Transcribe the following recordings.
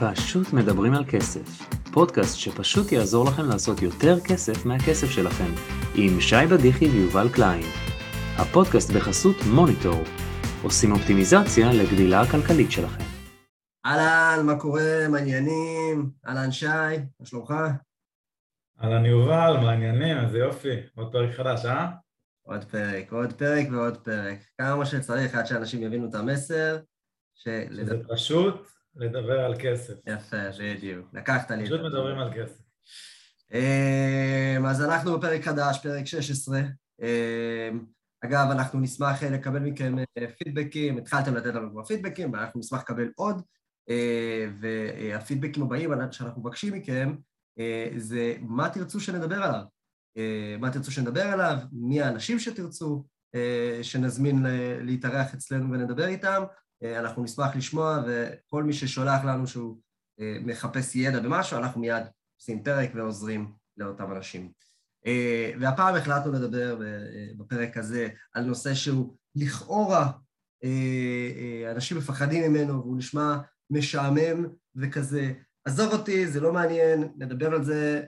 פשוט מדברים על כסף, פודקאסט שפשוט יעזור לכם לעשות יותר כסף מהכסף שלכם, עם שי בדיחי ויובל קליין. הפודקאסט בחסות מוניטור, עושים אופטימיזציה לגדילה הכלכלית שלכם. אהלן, מה קורה? מעניינים? אהלן שי, מה שלומך? אהלן יובל, מעניינים, איזה יופי, עוד פרק חדש, אה? עוד פרק, עוד פרק ועוד פרק. כמה שצריך עד שאנשים יבינו את המסר. שזה פשוט לדבר על כסף. יפה, בדיוק. לקחת לי. פשוט מדברים על כסף. אמ, אז אנחנו בפרק חדש, פרק 16. אמ, אגב, אנחנו נשמח לקבל מכם אה, פידבקים, התחלתם לתת לנו כבר פידבקים, ואנחנו נשמח לקבל עוד. אה, והפידבקים הבאים שאנחנו מבקשים מכם, אה, זה מה תרצו שנדבר עליו. מה תרצו שנדבר עליו, מי האנשים שתרצו, שנזמין להתארח אצלנו ונדבר איתם. אנחנו נשמח לשמוע, וכל מי ששולח לנו שהוא מחפש ידע במשהו, אנחנו מיד עושים פרק ועוזרים לאותם אנשים. והפעם החלטנו לדבר בפרק הזה על נושא שהוא לכאורה אנשים מפחדים ממנו והוא נשמע משעמם וכזה, עזוב אותי, זה לא מעניין, נדבר על זה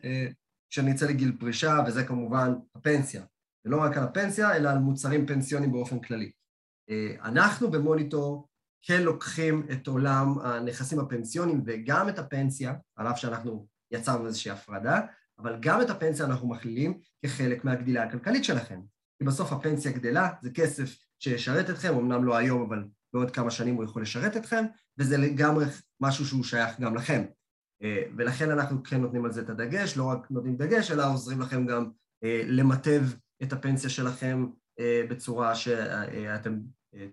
כשאני אצא לגיל פרישה, וזה כמובן הפנסיה. ולא רק על הפנסיה, אלא על מוצרים פנסיונים באופן כללי. אנחנו במוניטור כן לוקחים את עולם הנכסים הפנסיונים וגם את הפנסיה, על אף שאנחנו יצרנו איזושהי הפרדה, אבל גם את הפנסיה אנחנו מכלילים כחלק מהגדילה הכלכלית שלכם. כי בסוף הפנסיה גדלה, זה כסף שישרת אתכם, אמנם לא היום, אבל בעוד כמה שנים הוא יכול לשרת אתכם, וזה לגמרי משהו שהוא שייך גם לכם. ולכן אנחנו כן נותנים על זה את הדגש, לא רק נותנים דגש, אלא עוזרים לכם גם למטב את הפנסיה שלכם בצורה שאתם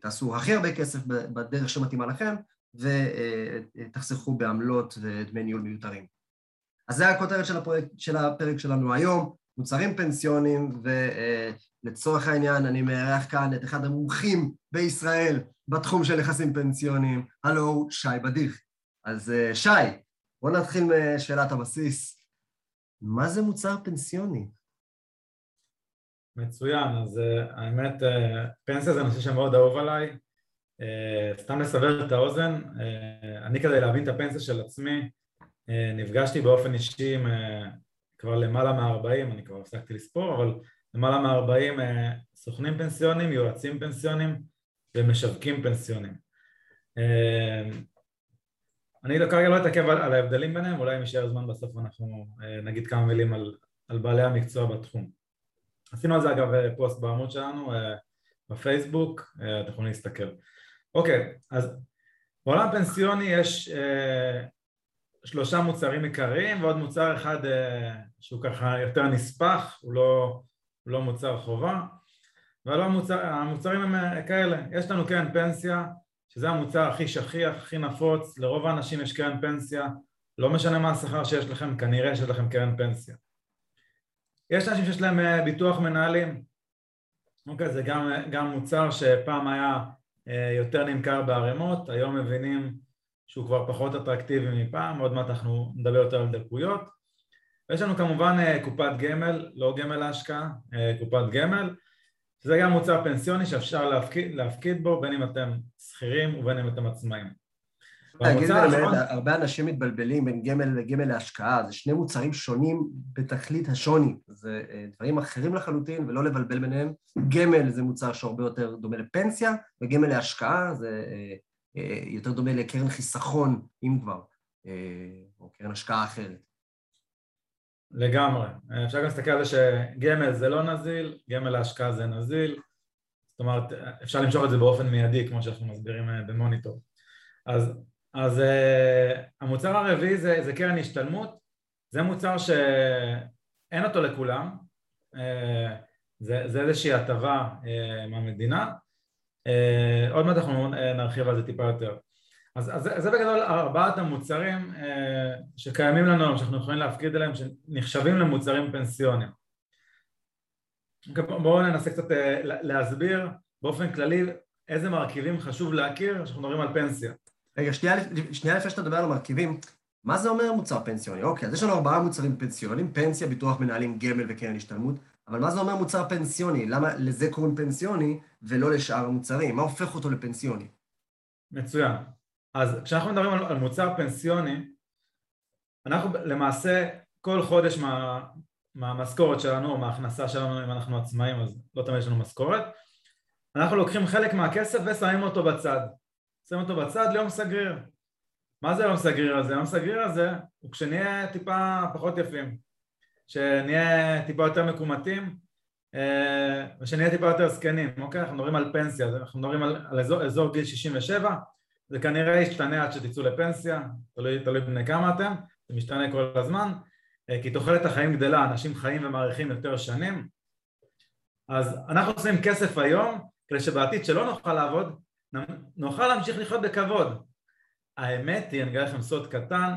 תעשו הכי הרבה כסף בדרך שמתאימה לכם, ותחסכו בעמלות ודמי ניהול מיותרים. אז זה הכותרת של הפרק, של הפרק שלנו היום, מוצרים פנסיונים, ולצורך העניין אני מארח כאן את אחד המומחים בישראל בתחום של נכסים פנסיונים, הלו שי בדיח. אז שי, בואו נתחיל משאלת הבסיס. מה זה מוצר פנסיוני? מצוין, אז uh, האמת, uh, פנסיה זה נושא שמאוד אהוב עליי. Uh, סתם לסבר את האוזן, אני כדי להבין את הפנסיה של עצמי, נפגשתי באופן אישי עם כבר למעלה מ-40, אני כבר הפסקתי לספור, אבל למעלה מ-40 uh, סוכנים פנסיונים, יועצים פנסיונים ומשווקים פנסיונים. אני לא, כרגע לא אתעכב על, על ההבדלים ביניהם, אולי אם יישאר זמן בסוף אנחנו נגיד כמה מילים על, על בעלי המקצוע בתחום. עשינו על זה אגב פוסט בעמוד שלנו בפייסבוק, אתם יכולים להסתכל. אוקיי, אז בעולם פנסיוני יש אה, שלושה מוצרים עיקריים ועוד מוצר אחד אה, שהוא ככה יותר נספח, הוא לא, הוא לא מוצר חובה, אבל המוצר, המוצרים הם כאלה, יש לנו קרן פנסיה, שזה המוצר הכי שכיח, הכי נפוץ, לרוב האנשים יש קרן פנסיה, לא משנה מה השכר שיש לכם, כנראה שיש לכם קרן פנסיה. יש אנשים שיש להם אה, ביטוח מנהלים, אוקיי, זה גם, גם מוצר שפעם היה אה, יותר נמכר בערימות, היום מבינים שהוא כבר פחות אטרקטיבי מפעם, עוד מעט אנחנו נדבר יותר על דקויות. ויש לנו כמובן אה, קופת גמל, לא גמל להשקעה, קופת גמל, שזה גם מוצר פנסיוני שאפשר להפקיד, להפקיד בו בין אם אתם שכירים ובין אם אתם עצמאים. להגיד באמת, הרבה אנשים מתבלבלים בין גמל לגמל להשקעה, זה שני מוצרים שונים בתכלית השוני, זה אה, דברים אחרים לחלוטין ולא לבלבל ביניהם. גמל זה מוצר שהרבה יותר דומה לפנסיה, וגמל להשקעה זה אה, אה, יותר דומה לקרן חיסכון, אם כבר, או קרן השקעה אחרת. לגמרי. אפשר גם להסתכל על זה שגמל זה לא נזיל, גמל להשקעה זה נזיל, זאת אומרת, אפשר למשוך את זה באופן מיידי, כמו שאנחנו מסבירים במוניטור. אז אז uh, המוצר הרביעי זה, זה קרן השתלמות, זה מוצר שאין אותו לכולם, uh, זה, זה איזושהי הטבה uh, מהמדינה, uh, עוד מעט אנחנו נרחיב על זה טיפה יותר. אז, אז, אז זה בגדול ארבעת המוצרים uh, שקיימים לנו, שאנחנו יכולים להפקיד עליהם, שנחשבים למוצרים פנסיוניים. אוקיי, בואו ננסה קצת uh, להסביר באופן כללי איזה מרכיבים חשוב להכיר כשאנחנו מדברים על פנסיה. רגע, שנייה, לפני שאתה מדבר על המרכיבים, מה זה אומר מוצר פנסיוני? אוקיי, אז יש לנו ארבעה מוצרים פנסיוניים, פנסיה, ביטוח מנהלים, גמל וקרן השתלמות, אבל מה זה אומר מוצר פנסיוני? למה לזה קוראים פנסיוני ולא לשאר המוצרים? מה הופך אותו לפנסיוני? מצוין. אז כשאנחנו מדברים על, על מוצר פנסיוני, אנחנו למעשה כל חודש מה, מהמשכורת שלנו או מההכנסה שלנו אם אנחנו עצמאים אז לא תמיד יש לנו משכורת אנחנו לוקחים חלק מהכסף ושמים אותו בצד שמים אותו בצד ליום סגריר מה זה יום סגריר הזה? יום סגריר הזה הוא כשנהיה טיפה פחות יפים שנהיה טיפה יותר מקומטים אה, ושנהיה טיפה יותר זקנים, אוקיי? אנחנו מדברים על פנסיה, אנחנו מדברים על, על אזור, אזור גיל 67 זה כנראה ישתנה עד שתצאו לפנסיה, תלוי, תלוי בני כמה אתם, זה משתנה כל הזמן אה, כי תוחלת החיים גדלה, אנשים חיים ומאריכים יותר שנים אז אנחנו עושים כסף היום כדי שבעתיד שלא נוכל לעבוד נוכל להמשיך לחיות בכבוד. האמת היא, אני אגיד לכם סוד קטן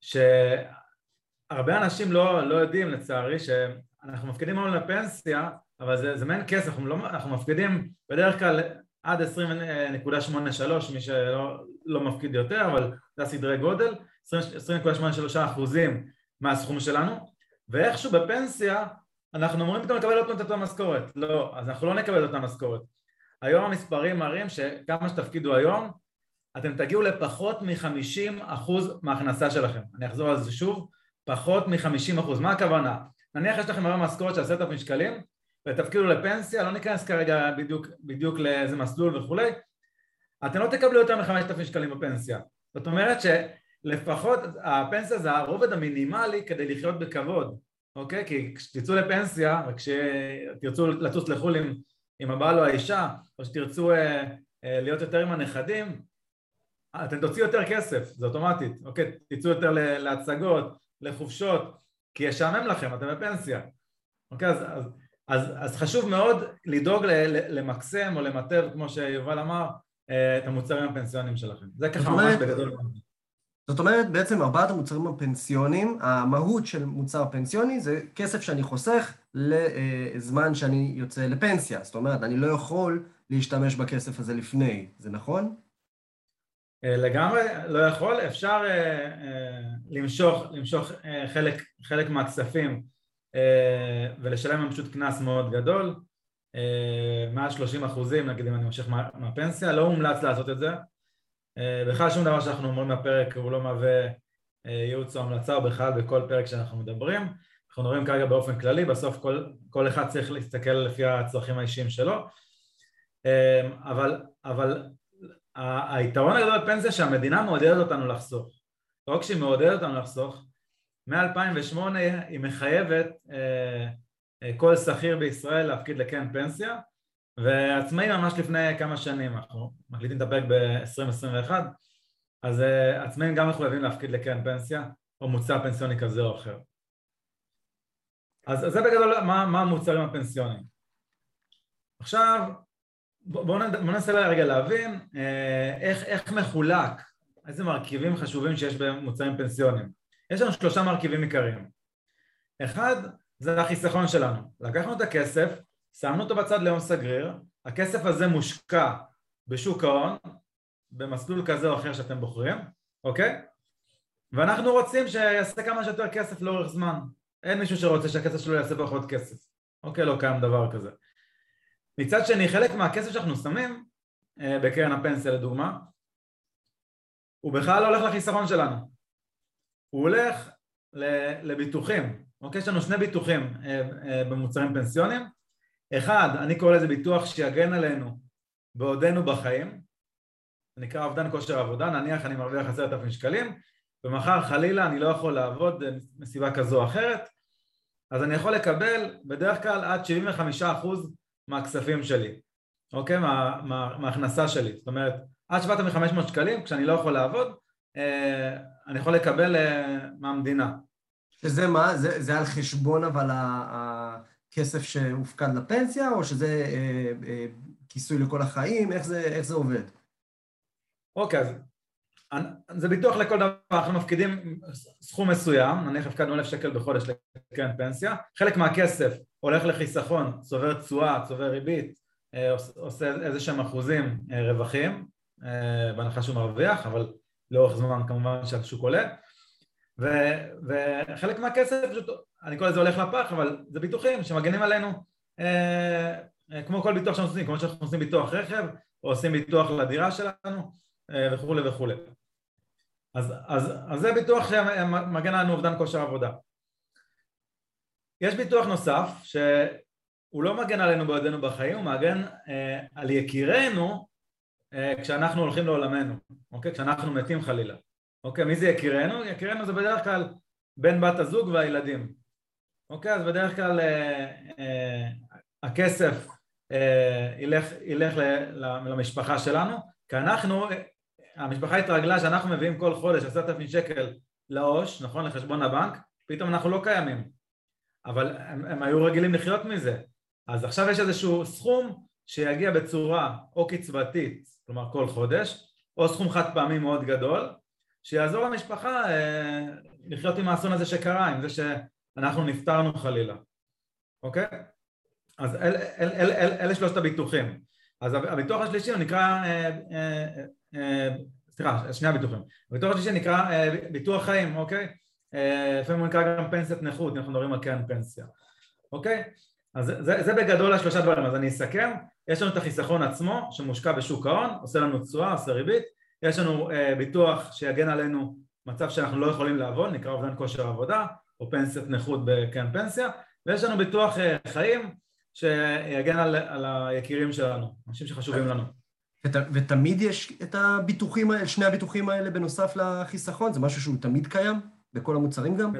שהרבה אנשים לא, לא יודעים לצערי שאנחנו מפקידים היום לפנסיה אבל זה, זה מעין כסף, אנחנו, לא, אנחנו מפקידים בדרך כלל עד 20.83 מי שלא לא מפקיד יותר אבל זה הסדרי גודל 20.83 אחוזים מהסכום שלנו. ואיכשהו בפנסיה אנחנו אמורים פתאום לקבל עוד פעם את אותה משכורת. לא, אז אנחנו לא נקבל אותה משכורת היום המספרים מראים שכמה שתפקידו היום אתם תגיעו לפחות מ-50% מההכנסה שלכם אני אחזור על זה שוב פחות מ-50% מה הכוונה? נניח יש לכם היום משכורת של 10,000 שקלים ותפקידו לפנסיה, לא ניכנס כרגע בדיוק, בדיוק לאיזה מסלול וכולי אתם לא תקבלו יותר מ-5,000 שקלים בפנסיה זאת אומרת שלפחות הפנסיה זה הרובד המינימלי כדי לחיות בכבוד אוקיי? כי כשתצאו לפנסיה וכשתרצו לטוס לחו"ל עם, עם הבעל או האישה או שתרצו אה, אה, להיות יותר עם הנכדים אתם תוציאו יותר כסף, זה אוטומטית, אוקיי? תצאו יותר להצגות, לחופשות כי ישעמם לכם, אתם בפנסיה אוקיי? אז, אז, אז, אז חשוב מאוד לדאוג למקסם או למטב, כמו שיובל אמר, אה, את המוצרים הפנסיוניים שלכם. זה ככה ממש בגדול. זאת אומרת, בעצם ארבעת המוצרים הפנסיוניים, המהות של מוצר פנסיוני זה כסף שאני חוסך לזמן שאני יוצא לפנסיה. זאת אומרת, אני לא יכול להשתמש בכסף הזה לפני, זה נכון? אה, לגמרי לא יכול, אפשר uh, uh, למשוך, למשוך חלק, חלק מהכספים ולשלם להם פשוט קנס מאוד גדול, uh, מעל 30 אחוזים נגיד אם אני ממשיך מה, מהפנסיה, לא מומלץ לעשות את זה אה, בכלל שום דבר שאנחנו אומרים בפרק הוא לא מהווה אה, ייעוץ או המלצה או בכלל בכל פרק שאנחנו מדברים. אנחנו מדברים כרגע באופן כללי, בסוף כל, כל אחד צריך להסתכל לפי הצרכים האישיים שלו. אה, אבל, אבל היתרון הגדול בפנסיה שהמדינה מעודדת אותנו לחסוך. לא רק שהיא מעודדת אותנו לחסוך מ-2008 היא מחייבת כל שכיר בישראל להפקיד לקרן פנסיה ועצמאי ממש לפני כמה שנים, אנחנו מקליטים את הפרק ב-2021 אז uh, עצמאים גם מחויבים להפקיד לקרן פנסיה או מוצר פנסיוני כזה או אחר. אז, אז זה בגדול מה, מה המוצרים הפנסיוניים. עכשיו בואו בוא ננסה רגע להבין uh, איך, איך מחולק, איזה מרכיבים חשובים שיש במוצרים פנסיוניים. יש לנו שלושה מרכיבים עיקריים. אחד זה החיסכון שלנו, לקחנו את הכסף שמנו אותו בצד ליום סגריר, הכסף הזה מושקע בשוק ההון, במסלול כזה או אחר שאתם בוחרים, אוקיי? ואנחנו רוצים שיעשה כמה שיותר כסף לאורך זמן. אין מישהו שרוצה שהכסף שלו יעשה פחות כסף. אוקיי, לא קיים דבר כזה. מצד שני, חלק מהכסף שאנחנו שמים, אה, בקרן הפנסיה לדוגמה, הוא בכלל לא הולך לחיסכון שלנו. הוא הולך לביטוחים. אוקיי, יש לנו שני ביטוחים אה, אה, במוצרים פנסיוניים. אחד, אני קורא לזה ביטוח שיגן עלינו בעודנו בחיים, נקרא אובדן כושר עבודה, נניח אני מרוויח עשרת אלפים שקלים ומחר חלילה אני לא יכול לעבוד מסיבה כזו או אחרת אז אני יכול לקבל בדרך כלל עד 75% מהכספים שלי, אוקיי? מה, מה, מההכנסה שלי, זאת אומרת עד 7,500 שקלים כשאני לא יכול לעבוד אה, אני יכול לקבל אה, מהמדינה. שזה מה? זה, זה על חשבון אבל ה... כסף שהופקד לפנסיה, או שזה אה, אה, כיסוי לכל החיים? איך זה, איך זה עובד? אוקיי, אז זה ביטוח לכל דבר, אנחנו מפקידים סכום מסוים, נניח הפקדנו אלף שקל בחודש לקרן פנסיה, חלק מהכסף הולך לחיסכון, צובר תשואה, צובר ריבית, אה, עושה איזה שהם אחוזים אה, רווחים, אה, בהנחה שהוא מרוויח, אבל לאורך זמן כמובן שהשוק עולה, וחלק מהכסף פשוט אני קורא לזה הולך לפח, אבל זה ביטוחים שמגנים עלינו אה, אה, כמו כל ביטוח שאנחנו עושים, כמו שאנחנו עושים ביטוח רכב או עושים ביטוח לדירה שלנו, וכולי וכולי. אז, אז, אז זה ביטוח שמגן עלינו אובדן כושר עבודה. יש ביטוח נוסף שהוא לא מגן עלינו בעודנו בחיים, הוא מגן אה, על יקירנו אה, כשאנחנו הולכים לעולמנו, אוקיי? כשאנחנו מתים חלילה. אוקיי, מי זה יקירנו? יקירנו זה בדרך כלל בן בת הזוג והילדים. אוקיי, אז בדרך כלל אה, אה, הכסף אה, ילך, ילך למשפחה שלנו, כי אנחנו, המשפחה התרגלה שאנחנו מביאים כל חודש עשרת אלפים שקל לעו"ש, נכון? לחשבון הבנק, פתאום אנחנו לא קיימים. אבל הם, הם היו רגילים לחיות מזה. אז עכשיו יש איזשהו סכום שיגיע בצורה או קצבתית, כלומר כל חודש, או סכום חד פעמי מאוד גדול, שיעזור למשפחה אה, לחיות עם האסון הזה שקרה, עם זה שאנחנו נפטרנו חלילה, אוקיי? אז אל, אל, אל, אל, אלה שלושת הביטוחים. אז הביטוח השלישי הוא נקרא, אה, אה, אה, סליחה, שני הביטוחים. הביטוח השלישי נקרא אה, ביטוח חיים, אוקיי? אה, לפעמים הוא נקרא גם פנסיית נכות, אנחנו מדברים על קרן פנסיה, אוקיי? אז זה, זה בגדול השלושה דברים, אז אני אסכם, יש לנו את החיסכון עצמו שמושקע בשוק ההון, עושה לנו תשואה, עושה ריבית, יש לנו אה, ביטוח שיגן עלינו מצב שאנחנו לא יכולים לעבוד, נקרא אובדן כושר עבודה, או פנסיית נכות בקרן פנסיה, ויש לנו ביטוח אה, חיים שיגן על, על היקירים שלנו, אנשים שחשובים לנו. ות, ותמיד יש את הביטוחים האלה, שני הביטוחים האלה בנוסף לחיסכון? זה משהו שהוא תמיד קיים? בכל המוצרים גם?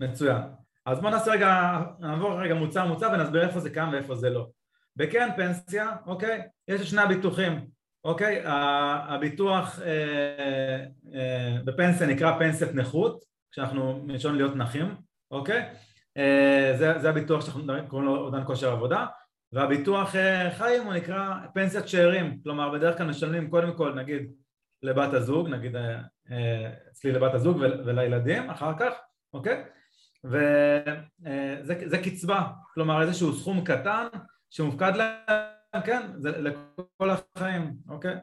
מצוין. אז בואו נעשה רגע, נעבור רגע מוצר מוצר ונסביר איפה זה קם ואיפה זה לא. בקרן פנסיה, אוקיי, יש את שני הביטוחים, אוקיי, הביטוח אה, אה, בפנסיה נקרא פנסיית נכות, כשאנחנו מלשון להיות נכים, אוקיי, אה, זה, זה הביטוח שאנחנו קוראים לו אובדן כושר עבודה, והביטוח אה, חיים הוא נקרא פנסיית שאירים, כלומר בדרך כלל משלמים קודם כל נגיד לבת הזוג, נגיד אה, אה, אצלי לבת הזוג ולילדים אחר כך, אוקיי? וזה קצבה, כלומר איזשהו סכום קטן שמופקד להם, כן, זה לכל החיים, אוקיי?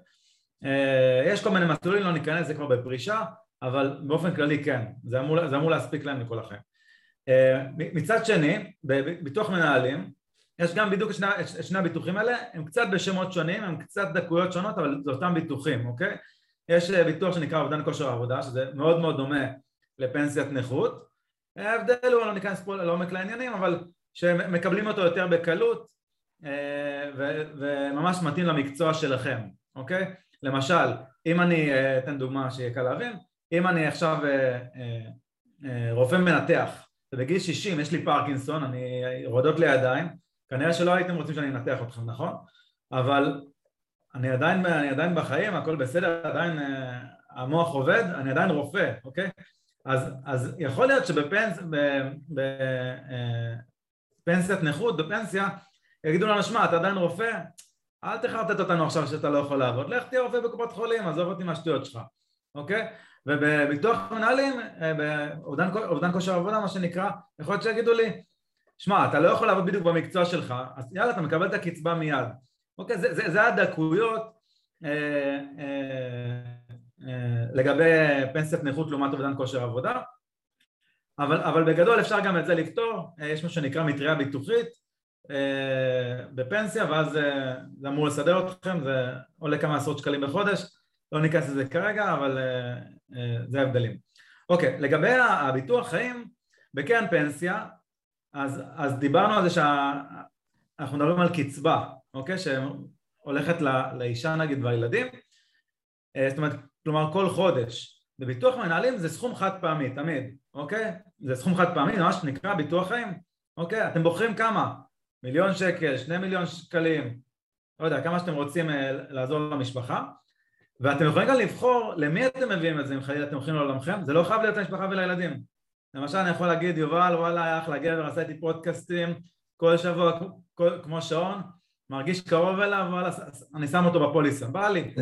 יש כל מיני מסלולים, לא ניכנס, זה כבר בפרישה, אבל באופן כללי כן, זה אמור, זה אמור להספיק להם לכל החיים. מצד שני, בביטוח מנהלים, יש גם בדיוק שני, שני הביטוחים האלה, הם קצת בשמות שונים, הם קצת דקויות שונות, אבל זה אותם ביטוחים, אוקיי? יש אה, ביטוח שנקרא אובדן כושר העבודה, שזה מאוד מאוד דומה לפנסיית נכות. ההבדל הוא, לא ניכנס פה לעומק לעניינים, אבל שמקבלים אותו יותר בקלות אה, וממש מתאים למקצוע שלכם, אוקיי? למשל, אם אני, אה, אתן דוגמה שיהיה קל להבין, אם אני עכשיו רופא מנתח ובגיל 60 יש לי פרקינסון, אני רועדות לי ידיים, כנראה שלא הייתם רוצים שאני אנתח אתכם, נכון? אבל אני עדיין, אני עדיין בחיים, הכל בסדר, עדיין המוח עובד, אני עדיין רופא, אוקיי? אז, אז יכול להיות שבפנסיית נכות, בפנסיה, יגידו לנו, שמע, אתה עדיין רופא? אל תחרטט אותנו עכשיו שאתה לא יכול לעבוד, לך תהיה רופא בקופת חולים, עזוב אותי מהשטויות שלך, אוקיי? ובביטוח מנהלים, אה, באובדן כושר עבודה, מה שנקרא, יכול להיות שיגידו לי, שמע, אתה לא יכול לעבוד בדיוק במקצוע שלך, אז יאללה, אתה מקבל את הקצבה מיד. אוקיי, זה, זה, זה הדקויות אה, אה, אה, לגבי פנסיית נכות לעומת אובדן כושר עבודה, אבל, אבל בגדול אפשר גם את זה לפתור, אה, יש מה שנקרא מטריה ביטוחית אה, בפנסיה ואז אה, זה אמור לסדר אתכם, זה עולה כמה עשרות שקלים בחודש, לא ניכנס לזה כרגע, אבל אה, זה ההבדלים. אוקיי, לגבי הביטוח חיים בקרן פנסיה, אז, אז דיברנו על זה שאנחנו מדברים על קצבה, אוקיי? שהולכת לא, לאישה נגיד והילדים, אה, זאת אומרת, כלומר כל חודש. בביטוח מנהלים זה סכום חד פעמי, תמיד, אוקיי? זה סכום חד פעמי, ממש נקרא ביטוח חיים, אוקיי? אתם בוחרים כמה? מיליון שקל, שני מיליון שקלים, לא יודע, כמה שאתם רוצים אה, לעזור למשפחה, ואתם יכולים גם לבחור למי אתם מביאים את זה, אם חלילה אתם הולכים לעולמכם, זה לא חייב להיות למשפחה ולילדים. למשל אני יכול להגיד, יובל, וואלה, אחלה גבר, עשה איתי פודקאסטים כל שבוע, כמו שעון, מרגיש קרוב אליו, וואלה, אני שם אותו בפוליסה, בא לי.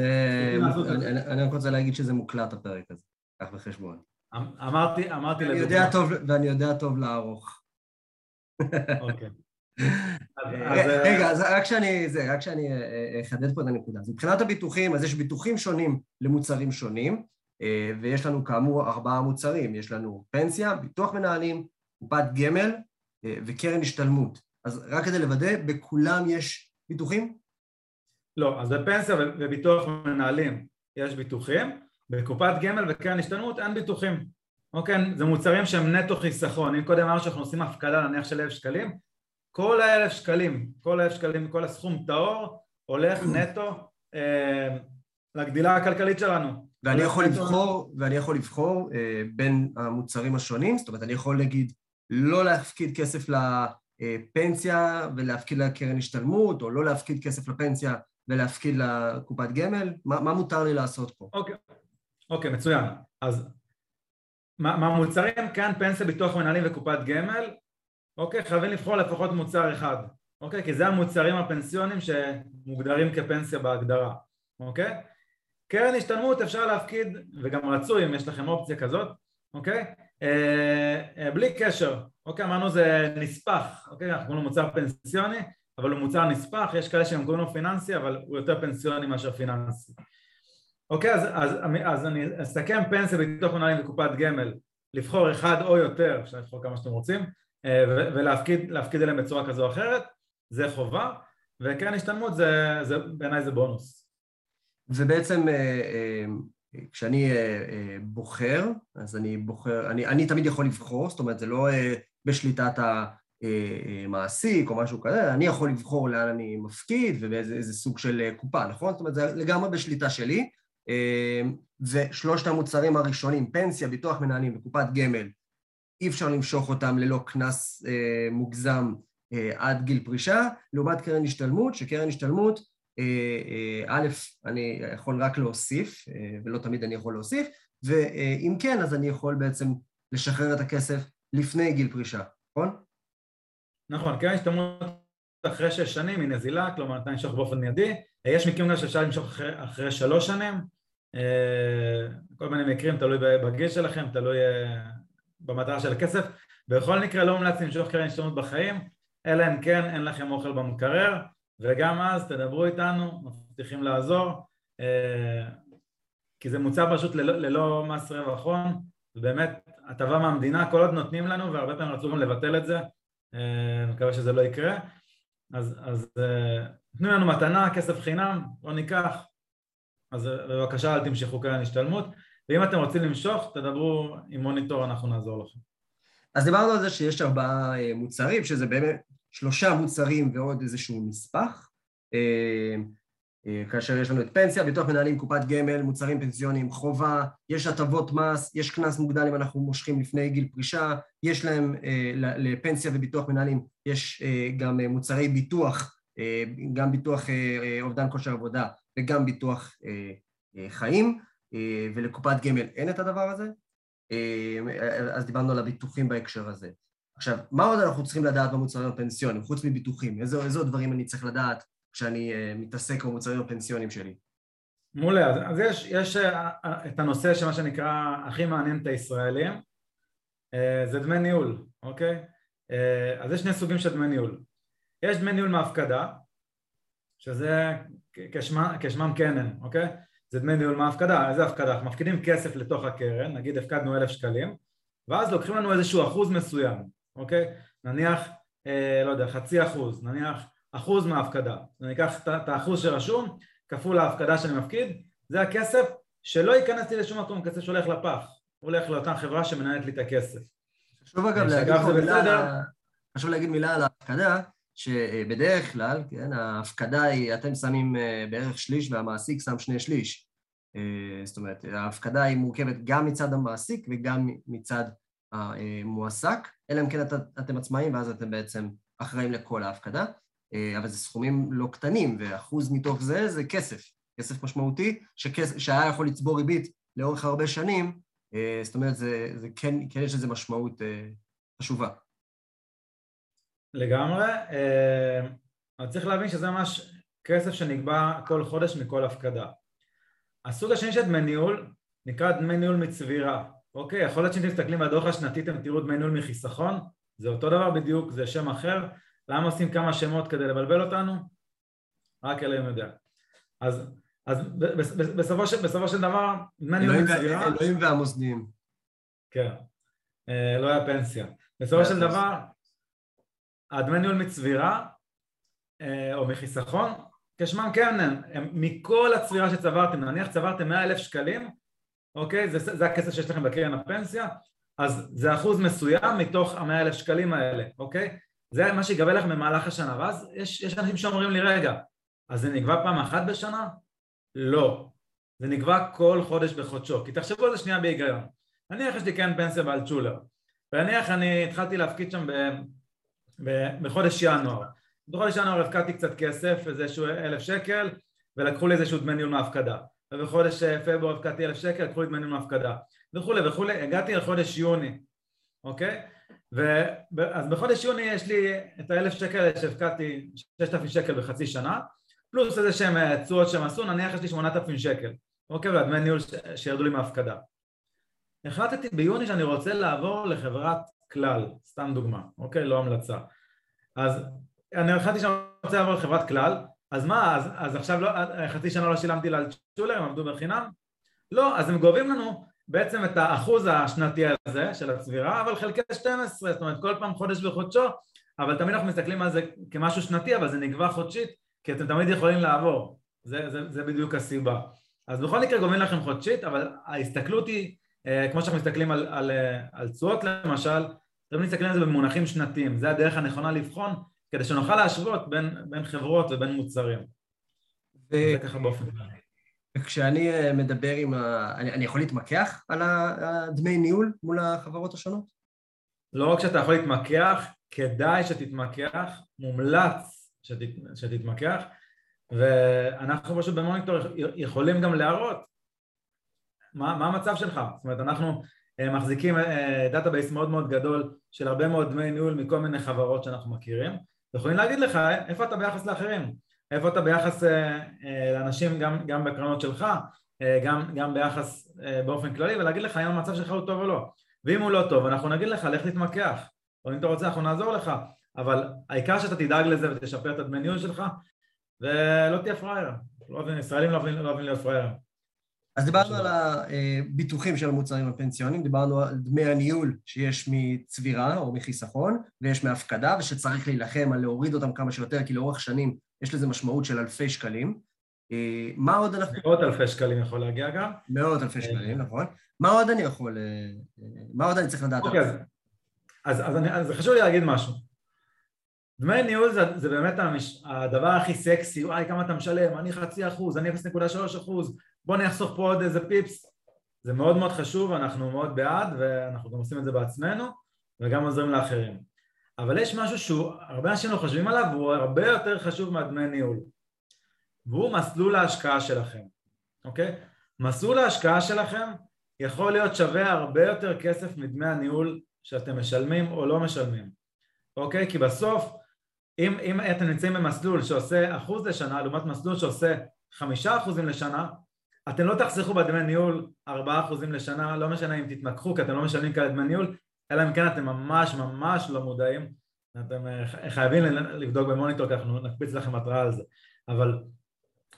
אני רק רוצה להגיד שזה מוקלט הפרק הזה, קח בחשבון. אמ, אמרתי, אמרתי לדוגמה. ואני יודע טוב לערוך. אוקיי. רגע, אז רק שאני, זה, רק שאני אה, אה, אחדד פה את הנקודה. אז מבחינת הביטוחים, אז יש ביטוחים שונים למוצרים שונים, אה, ויש לנו כאמור ארבעה מוצרים, יש לנו פנסיה, ביטוח מנהלים, קופת גמל וקרן השתלמות. אז רק כדי לוודא, בכולם יש ביטוחים? לא, אז בפנסיה וביטוח מנהלים יש ביטוחים, בקופת גמל וקרן השתלמות אין ביטוחים, אוקיי? זה מוצרים שהם נטו חיסכון, אם קודם אמרנו שאנחנו עושים הפקדה נניח של אלף שקלים, כל האלף שקלים, כל האלף שקלים, כל הסכום טהור, הולך נטו אה, לגדילה הכלכלית שלנו. ואני יכול לבחור, ואני יכול לבחור אה, בין המוצרים השונים, זאת אומרת, אני יכול להגיד לא להפקיד כסף לפנסיה ולהפקיד לקרן השתלמות, או לא להפקיד כסף לפנסיה ולהפקיד לקופת גמל? מה, מה מותר לי לעשות פה? אוקיי, אוקיי, מצוין. אז מהמוצרים כאן פנסיה, ביטוח מנהלים וקופת גמל, אוקיי, חייבים לבחור לפחות מוצר אחד, אוקיי? כי זה המוצרים הפנסיונים שמוגדרים כפנסיה בהגדרה, אוקיי? קרן השתלמות אפשר להפקיד, וגם רצוי אם יש לכם אופציה כזאת, אוקיי? אה, אה, בלי קשר, אוקיי? אמרנו זה נספח, אוקיי? אנחנו קוראים לו מוצר פנסיוני, אבל הוא מוצר נספח, יש כאלה שהם קוראים לו פיננסי, אבל הוא יותר פנסיוני מאשר פיננסי. אוקיי, אז, אז, אז אני אסכם פנסיה ביטוח מנהלים וקופת גמל, לבחור אחד או יותר, אפשר לבחור כמה שאתם רוצים, ולהפקיד אליהם בצורה כזו או אחרת, זה חובה, וקרן השתלמות זה, זה בעיניי זה בונוס. ובעצם אה, אה, כשאני בוחר, אז אני בוחר, אני, אני תמיד יכול לבחור, זאת אומרת זה לא בשליטת המעסיק או משהו כזה, אני יכול לבחור לאן אני מפקיד ובאיזה סוג של קופה, נכון? זאת אומרת זה לגמרי בשליטה שלי, ושלושת המוצרים הראשונים, פנסיה, ביטוח מנהלים וקופת גמל, אי אפשר למשוך אותם ללא קנס אה, מוגזם אה, עד גיל פרישה, לעומת קרן השתלמות, שקרן השתלמות, אה, אה, א', אני יכול רק להוסיף, אה, ולא תמיד אני יכול להוסיף, ואם כן, אז אני יכול בעצם לשחרר את הכסף לפני גיל פרישה, נכון? נכון, קרן השתלמות אחרי שש שנים היא נזילה, כלומר אתה נמשוך באופן מיידי, יש מקרים גם שאפשר למשוך אחרי, אחרי שלוש שנים, כל מיני מקרים, תלוי בגיל שלכם, תלוי במטרה של הכסף. בכל מקרה לא מומלץ למשוך קרן השתלמות בחיים, אלא אם כן אין לכם אוכל במקרר, וגם אז תדברו איתנו, מבטיחים לעזור, אה, כי זה מוצר פשוט ללא, ללא מס רווח הון, ובאמת הטבה מהמדינה, כל עוד נותנים לנו, והרבה פעמים רצו גם לבטל את זה, אני מקווה שזה לא יקרה, אז, אז תנו לנו מתנה, כסף חינם, לא ניקח, אז בבקשה אל תמשכו קרן השתלמות, ואם אתם רוצים למשוך, תדברו עם מוניטור, אנחנו נעזור לכם. אז דיברנו על זה שיש ארבעה אה, מוצרים, שזה באמת שלושה מוצרים ועוד איזשהו נספח, אה, אה, כאשר יש לנו את פנסיה, ביטוח מנהלים, קופת גמל, מוצרים פנסיוניים, חובה, יש הטבות מס, יש קנס מוגדל אם אנחנו מושכים לפני גיל פרישה, יש להם לפנסיה וביטוח מנהלים, יש גם מוצרי ביטוח, גם ביטוח אובדן כושר עבודה וגם ביטוח חיים, ולקופת גמל אין את הדבר הזה, אה, אז דיברנו על הביטוחים בהקשר הזה. עכשיו, מה עוד אנחנו צריכים לדעת במוצרים הפנסיונים, חוץ מביטוחים? איזה, איזה דברים אני צריך לדעת כשאני uh, מתעסק במוצרים הפנסיונים שלי? מעולה, אז, אז יש, יש את הנושא שמה שנקרא הכי מעניין את הישראלים, זה דמי ניהול, אוקיי? אז יש שני סוגים של דמי ניהול. יש דמי ניהול מהפקדה, שזה כשמם כן אוקיי? זה דמי ניהול מההפקדה, איזה הפקדה? אנחנו מפקידים כסף לתוך הקרן, נגיד הפקדנו אלף שקלים, ואז לוקחים לנו איזשהו אחוז מסוים, אוקיי? נניח, אה, לא יודע, חצי אחוז, נניח אחוז מההפקדה, אני אקח את האחוז שרשום, כפול ההפקדה שאני מפקיד, זה הכסף שלא ייכנס לי לשום מקום, כסף שהולך לפח, הולך לאותה חברה שמנהלת לי את הכסף. חשוב אגב להגיד מילה, חשוב להגיד מילה על ההפקדה, שבדרך כלל, כן, ההפקדה היא, אתם שמים אה, בערך שליש והמעסיק שם שני שליש. אה, זאת אומרת, ההפקדה היא מורכבת גם מצד המעסיק וגם מצד המועסק, אלא אם כן את, אתם עצמאים ואז אתם בעצם אחראים לכל ההפקדה, אה, אבל זה סכומים לא קטנים, ואחוז מתוך זה זה כסף, כסף משמעותי, שכס, שהיה יכול לצבור ריבית לאורך הרבה שנים, זאת אומרת, זה, זה כן, כן יש לזה משמעות חשובה. לגמרי, אה, אבל צריך להבין שזה ממש כסף שנקבע כל חודש מכל הפקדה. הסוג השני של דמי ניהול נקרא דמי ניהול מצבירה, אוקיי? יכול להיות שאם אתם מסתכלים בדוח השנתי אתם תראו דמי ניהול מחיסכון, זה אותו דבר בדיוק, זה שם אחר, למה עושים כמה שמות כדי לבלבל אותנו? רק אלוהים יודע. אז, אז בסופו, של, בסופו של דבר, דמי ניהול מצבירה... אלוהים והמוסדיים. כן, אה, לא היה פנסיה. בסופו של דבר, הדמי ניהול מצבירה אה, או מחיסכון כשמם כן הם, מכל הצבירה שצברתם, נניח צברתם 100 אלף שקלים, אוקיי? זה, זה הכסף שיש לכם בקרן הפנסיה, אז זה אחוז מסוים מתוך המאה אלף שקלים האלה, אוקיי? זה מה שיגבה לכם במהלך השנה, ואז יש, יש אנשים שאומרים לי, רגע, אז זה נגבה פעם אחת בשנה? לא. זה נגבה כל חודש בחודשו, כי תחשבו על זה שנייה בהיגיון. נניח יש לי קרן פנסיה באלצ'ולר, ונניח אני התחלתי להפקיד שם ב, בחודש ינואר. בחודש ינואר הפקדתי קצת כסף, איזשהו אלף שקל, ולקחו לי איזשהו דמי ניהול מהפקדה. ובחודש אה, פברואר הפקדתי אלף שקל, לקחו לי דמי ניהול מהפקדה. וכולי וכולי, הגעתי לחודש יוני, אוקיי? ו... אז בחודש יוני יש לי את האלף שקל שהפקדתי, ששת אלפים שקל בחצי שנה, פלוס איזה שהם אה, תשואות שהם עשו, נניח יש לי שמונת אלפים שקל, אוקיי? והדמי ניהול ש... שירדו לי מהפקדה. החלטתי ביוני שאני רוצה לעבור לחברת כלל, סתם דוגמה, אוקיי? לא המלצה. אז אני החלטתי שאני רוצה לעבור לחברת כלל, אז מה, אז, אז עכשיו לא, חצי שנה לא שילמתי לאלצ'ולר, הם עמדו בחינם? לא, אז הם גובים לנו בעצם את האחוז השנתי הזה של הצבירה, אבל חלקי 12, זאת אומרת כל פעם חודש בחודשו, אבל תמיד אנחנו מסתכלים על זה כמשהו שנתי, אבל זה נגבה חודשית, כי אתם תמיד יכולים לעבור, זה, זה, זה בדיוק הסיבה. אז בכל מקרה גובים לכם חודשית, אבל ההסתכלות היא, כמו שאנחנו מסתכלים על, על, אה, על תשואות למשל, תמיד מסתכלים על זה במונחים שנתיים, זה הדרך הנכונה לבחון, כדי שנוכל להשוות בין, בין חברות ובין מוצרים. ו... זה ככה באופן כללי. וכשאני אה, מדבר עם ה... אני, אני יכול להתמקח על הדמי ניהול מול החברות השונות? לא רק שאתה יכול להתמקח, כדאי שתתמקח, מומלץ שתת, שתתמקח, ואנחנו פשוט במוניטור יכולים גם להראות מה, מה המצב שלך. זאת אומרת, אנחנו אה, מחזיקים database אה, מאוד מאוד גדול של הרבה מאוד דמי ניהול מכל מיני חברות שאנחנו מכירים, ויכולים להגיד לך איפה אתה ביחס לאחרים. איפה אתה ביחס אה, אה, לאנשים גם, גם בקרנות שלך, אה, גם, גם ביחס באופן כללי, ולהגיד לך אם המצב שלך הוא טוב או לא. ואם הוא לא טוב, אנחנו נגיד לך, לך תתמקח, או אם אתה רוצה אנחנו נעזור לך, אבל העיקר שאתה תדאג לזה ותשפר את הדמי ניהול שלך, ולא תהיה פראייר. לא ישראלים לא אוהבים לא להיות פראיירים. אז דיברנו על הביטוחים של המוצרים הפנסיונים, דיברנו על דמי הניהול שיש מצבירה או מחיסכון, ויש מהפקדה, ושצריך להילחם על להוריד אותם כמה שיותר, כי לאורך שנים יש לזה משמעות של אלפי שקלים. אה, מה עוד אנחנו... מאות אלפי שקלים יכול להגיע גם. מאות אלפי שקלים, נכון. מה עוד אני יכול... אה, אה, מה עוד אני צריך לדעת? אוקיי, אז, אז, אז, אז חשוב לי להגיד משהו. דמי ניהול זה, זה באמת המש, הדבר הכי סקסי, וואי כמה אתה משלם, אני חצי אחוז, אני 0.3 אחוז, בוא אני אחסוך פה עוד איזה פיפס. זה מאוד מאוד חשוב, אנחנו מאוד בעד ואנחנו גם עושים את זה בעצמנו וגם עוזרים לאחרים. אבל יש משהו שהוא, הרבה אנשים לא חושבים עליו והוא הרבה יותר חשוב מהדמי ניהול והוא מסלול ההשקעה שלכם, אוקיי? מסלול ההשקעה שלכם יכול להיות שווה הרבה יותר כסף מדמי הניהול שאתם משלמים או לא משלמים, אוקיי? כי בסוף אם, אם אתם נמצאים במסלול שעושה אחוז לשנה לעומת מסלול שעושה חמישה אחוזים לשנה אתם לא תחסכו בדמי ניהול ארבעה אחוזים לשנה, לא משנה אם תתמקחו כי אתם לא משלמים כאלה דמי ניהול, אלא אם כן אתם ממש ממש לא מודעים, אתם אה, חייבים לבדוק במוניטור כי אנחנו נקפיץ לכם התראה על זה, אבל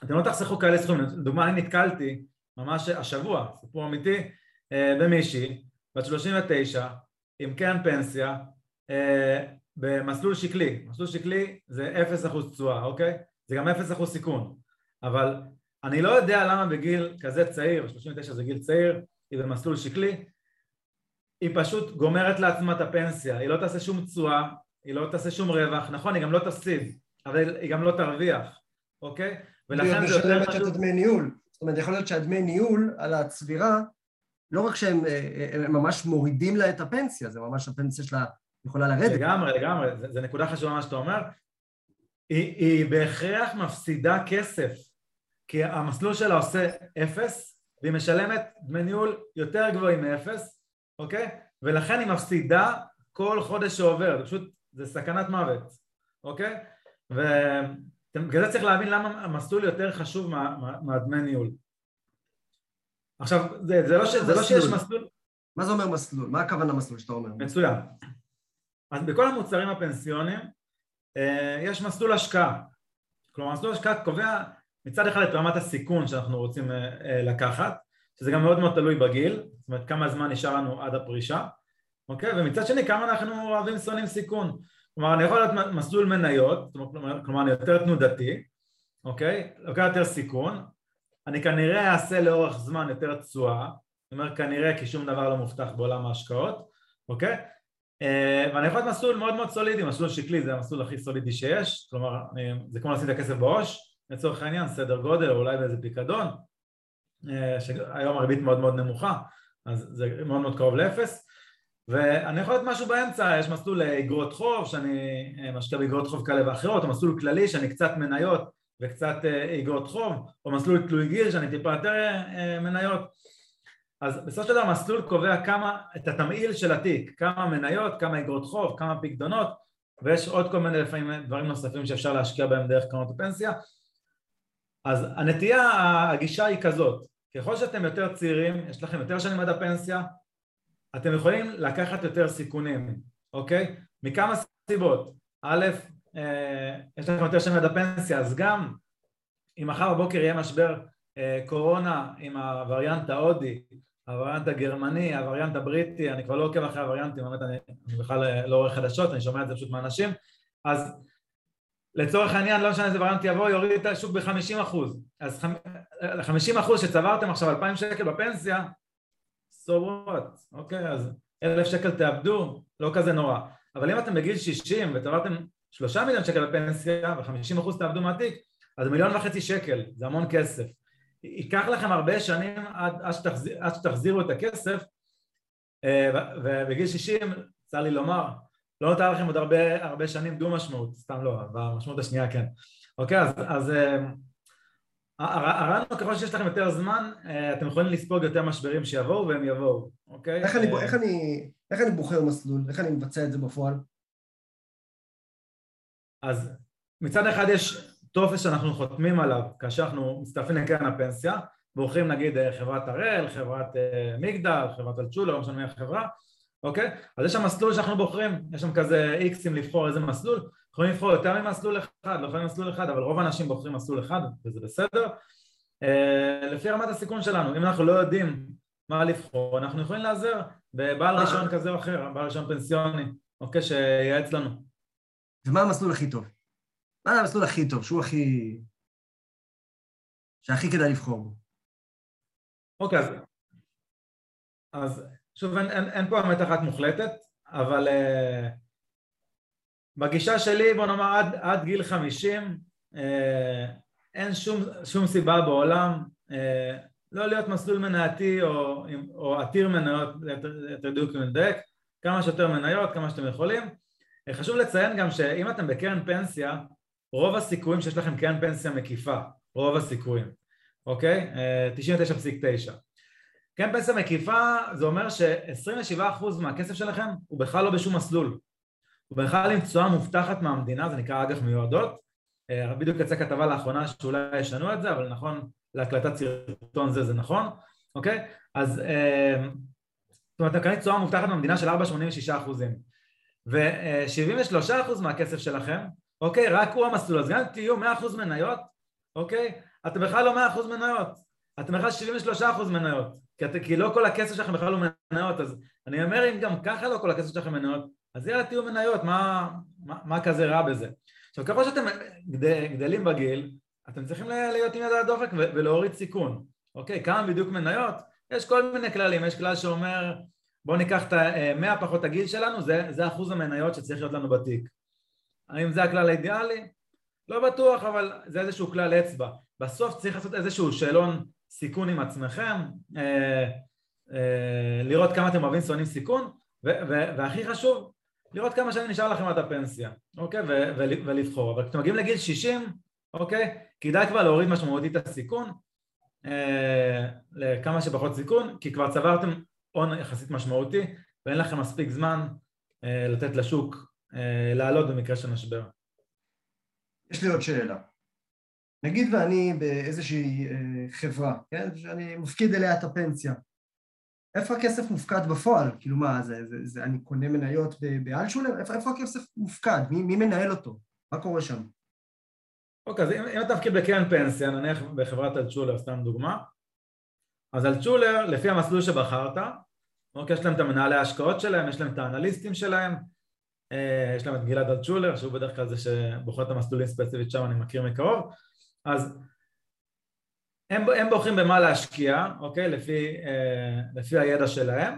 אתם לא תחסכו כאלה סכומים, לדוגמה אני נתקלתי ממש השבוע, סיפור אמיתי, אה, במישהי, בת 39, עם קרן פנסיה, אה, במסלול שקלי, מסלול שקלי זה 0% תשואה, אוקיי? זה גם 0% סיכון, אבל אני לא יודע למה בגיל כזה צעיר, 39 זה גיל צעיר, היא במסלול שקלי, היא פשוט גומרת לעצמה את הפנסיה, היא לא תעשה שום תשואה, היא לא תעשה שום רווח, נכון, היא גם לא תפסיד, אבל היא גם לא תרוויח, אוקיי? ולכן זה יותר חשוב... את הדמי ניהול, זאת אומרת, יכול להיות שהדמי ניהול על הצבירה, לא רק שהם הם ממש מורידים לה את הפנסיה, זה ממש הפנסיה שלה יכולה לרדת. לגמרי, לגמרי, זה נקודה חשובה מה שאתה אומר, היא, היא בהכרח מפסידה כסף כי המסלול שלה עושה אפס והיא משלמת דמי ניהול יותר גבוהים מאפס, אוקיי? ולכן היא מפסידה כל חודש שעובר, זה פשוט, זה סכנת מוות, אוקיי? ובגלל זה צריך להבין למה המסלול יותר חשוב מהדמי מה, ניהול. עכשיו, זה, זה, לא, ש, זה לא שיש מסלול... מה זה אומר מסלול? מה הכוונה מסלול שאתה אומר? מצוין. אז בכל המוצרים הפנסיוניים אה, יש מסלול השקעה. כלומר, מסלול השקעה קובע מצד אחד את רמת הסיכון שאנחנו רוצים אה, אה, לקחת, שזה גם מאוד מאוד תלוי בגיל, זאת אומרת כמה זמן נשאר לנו עד הפרישה, אוקיי? ומצד שני כמה אנחנו אוהבים שונאים סיכון. כלומר אני יכול להיות מסלול מניות, כלומר אני יותר תנודתי, אוקיי? לוקח יותר סיכון, אני כנראה אעשה לאורך זמן יותר תשואה, זאת אומרת כנראה כי שום דבר לא מובטח בעולם ההשקעות, אוקיי? אה, ואני יכול להיות מסלול מאוד מאוד סולידי, מסלול שקלי זה המסלול הכי סולידי שיש, כלומר זה כמו לשים את הכסף בעו"ש, לצורך העניין, סדר גודל, אולי באיזה פיקדון, אה, שהיום הריבית מאוד מאוד נמוכה, אז זה מאוד מאוד קרוב לאפס, ואני יכול להיות משהו באמצע, יש מסלול לאגרות חוב, שאני אה, משקיע באגרות חוב כאלה ואחרות, או מסלול כללי שאני קצת מניות וקצת אגרות חוב, או מסלול תלוי גיל שאני טיפה יותר מניות. אז בסופו של דבר המסלול קובע כמה, את התמהיל של התיק, כמה מניות, כמה אגרות חוב, כמה פקדונות ויש עוד כל מיני לפעמים דברים נוספים שאפשר להשקיע בהם דרך קרנות הפנסיה אז הנטייה, הגישה היא כזאת, ככל שאתם יותר צעירים, יש לכם יותר שנים עד הפנסיה, אתם יכולים לקחת יותר סיכונים, אוקיי? מכמה סיבות, א', אה, יש לכם יותר שנים עד הפנסיה, אז גם אם מחר בבוקר יהיה משבר אה, קורונה עם הווריאנט ההודי הווריאנט הגרמני, הווריאנט הבריטי, אני כבר לא עוקב אחרי הווריאנטים, באמת אני, אני בכלל לא רואה חדשות, אני שומע את זה פשוט מאנשים, אז לצורך העניין, לא משנה איזה וריאנט יבוא, יוריד את השוק ב-50 אחוז, אז ל-50 אחוז שצברתם עכשיו 2,000 שקל בפנסיה, so what, אוקיי, אז אלף שקל תאבדו, לא כזה נורא, אבל אם אתם בגיל 60 וצברתם 3 מיליון שקל בפנסיה ו-50 אחוז תאבדו מהתיק, אז מיליון וחצי שקל, זה המון כסף. ייקח לכם הרבה שנים עד, עד, שתחזיר, עד שתחזירו את הכסף אה, ובגיל 60, צר לי לומר, לא נותר לכם עוד הרבה, הרבה שנים דו משמעות, סתם לא, במשמעות השנייה כן. אוקיי, אז, אז אה, הרעיון הוא ככל שיש לכם יותר זמן, אה, אתם יכולים לספוג יותר משברים שיבואו והם יבואו, אוקיי? איך אני, איך אני, איך אני בוחר מסלול? איך אני מבצע את זה בפועל? אז מצד אחד יש טופס שאנחנו חותמים עליו כאשר אנחנו מצטרפים לקרן הפנסיה, בוחרים נגיד אה, חברת הראל, חברת אה, מגדל, חברת אלצ'ולה, לא משנה מי החברה, אוקיי? אז יש שם מסלול שאנחנו בוחרים, יש שם כזה איקסים לבחור איזה מסלול, יכולים לבחור יותר ממסלול אחד, לא יכולים מסלול אחד, אבל רוב האנשים בוחרים מסלול אחד וזה בסדר. אה, לפי רמת הסיכון שלנו, אם אנחנו לא יודעים מה לבחור, אנחנו יכולים לעזר בבעל רישיון כזה או אחר, בעל רישיון פנסיוני, אוקיי, שייעץ לנו. ומה המסלול הכי טוב? מה המסלול הכי טוב, שהוא הכי... שהכי כדאי לבחור בו? אוקיי, אז שוב, אין, אין, אין פה אמת אחת מוחלטת, אבל uh, בגישה שלי, בוא נאמר, עד, עד גיל חמישים, uh, אין שום, שום סיבה בעולם uh, לא להיות מסלול מנייתי או, או עתיר מניות, יותר דיוק ומדייק, כמה שיותר מניות, כמה שאתם יכולים. חשוב לציין גם שאם אתם בקרן פנסיה, רוב הסיכויים שיש לכם קרן פנסיה מקיפה, רוב הסיכויים, אוקיי? 99.9. קרן פנסיה מקיפה זה אומר ש-27% מהכסף שלכם הוא בכלל לא בשום מסלול. הוא בכלל עם תשואה מובטחת מהמדינה, זה נקרא אג"ח מיועדות. אה, בדיוק יצא כתבה לאחרונה שאולי ישנו את זה, אבל נכון, להקלטת סרטון זה זה נכון, אוקיי? אז אה, זאת אומרת, אתם קנית תשואה מובטחת מהמדינה של 4.86 ו-73% מהכסף שלכם אוקיי? רק הוא המסלול, אז גם אם תהיו 100% מניות, אוקיי? אתם בכלל לא 100% מניות, אתם בכלל 73% מניות, כי, את, כי לא כל הכסף שלכם בכלל הוא מניות, אז אני אומר אם גם ככה לא כל הכסף שלכם מניות, אז יאללה תהיו מניות, מה, מה, מה כזה רע בזה? עכשיו ככל שאתם גדל, גדלים בגיל, אתם צריכים להיות עם יד על הדופק ולהוריד סיכון, אוקיי? כמה בדיוק מניות? יש כל מיני כללים, יש כלל שאומר בואו ניקח את ה-100 פחות הגיל שלנו, זה, זה אחוז המניות שצריך להיות לנו בתיק האם זה הכלל האידיאלי? לא בטוח, אבל זה איזשהו כלל אצבע. בסוף צריך לעשות איזשהו שאלון סיכון עם עצמכם, אה, אה, לראות כמה אתם אוהבים שונאים סיכון, והכי חשוב, לראות כמה שנים נשאר לכם עד הפנסיה, אוקיי? ולבחור. אבל כשאתם מגיעים לגיל 60, אוקיי? כדאי כבר להוריד משמעותית את הסיכון, אה, לכמה שפחות סיכון, כי כבר צברתם הון יחסית משמעותי, ואין לכם מספיק זמן אה, לתת לשוק אה, לעלות במקרה של משבר. יש לי עוד שאלה. נגיד ואני באיזושהי אה, חברה, כן? שאני מפקיד אליה את הפנסיה. איפה הכסף מופקד בפועל? כאילו מה, זה, זה, זה, אני קונה מניות באלשולר? איפה, איפה הכסף מופקד? מי, מי מנהל אותו? מה קורה שם? אוקיי, אז אם, אם אתה מפקיד בקרן פנסיה, נניח בחברת אלצ'ולר, סתם דוגמה, אז אלצ'ולר, לפי המסלול שבחרת, אוקיי, יש להם את המנהלי ההשקעות שלהם, יש להם את האנליסטים שלהם, אה, יש להם את גלעד אלטשולר שהוא בדרך כלל זה שבוחר את המסלולים ספציפית שם אני מכיר מקרוב אז הם, הם בוחרים במה להשקיע, אוקיי? לפי, אה, לפי הידע שלהם,